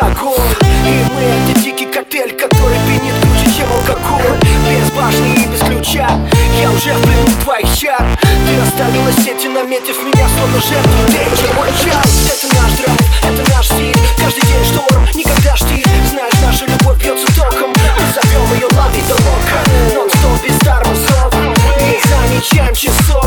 алкоголь И мы это дикий коктейль, который пенит круче, чем алкоголь. Без башни и без ключа, я уже в плену твоих чар. Ты оставила сети, наметив меня, словно жертву Danger, мой час Это наш драйв, это наш стиль. Каждый день шторм, никогда жди. Знаешь, наша любовь бьется током. Мы зовем ее лавой до лока Нон-стоп без тормозов Не замечаем часов.